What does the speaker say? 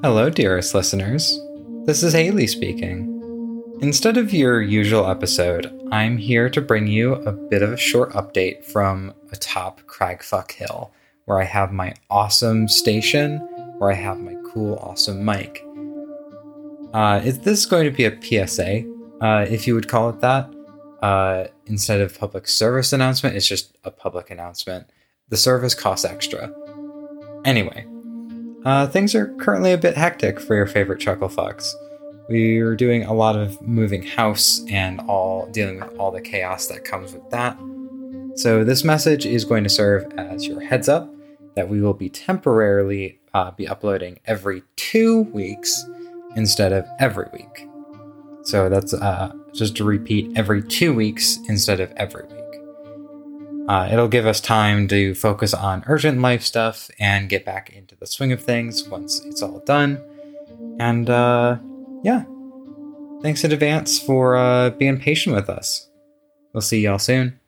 Hello, dearest listeners. This is Haley speaking. Instead of your usual episode, I'm here to bring you a bit of a short update from atop Cragfuck Hill, where I have my awesome station, where I have my cool, awesome mic. Uh, is this is going to be a PSA, uh, if you would call it that. Uh, instead of public service announcement, it's just a public announcement. The service costs extra. Anyway, uh, things are currently a bit hectic for your favorite chuckle fucks. We're doing a lot of moving house and all dealing with all the chaos that comes with that. So this message is going to serve as your heads up that we will be temporarily uh, be uploading every two weeks instead of every week. So that's uh, just to repeat every two weeks instead of every week. Uh, it'll give us time to focus on urgent life stuff and get back into the swing of things once it's all done. And uh, yeah, thanks in advance for uh, being patient with us. We'll see y'all soon.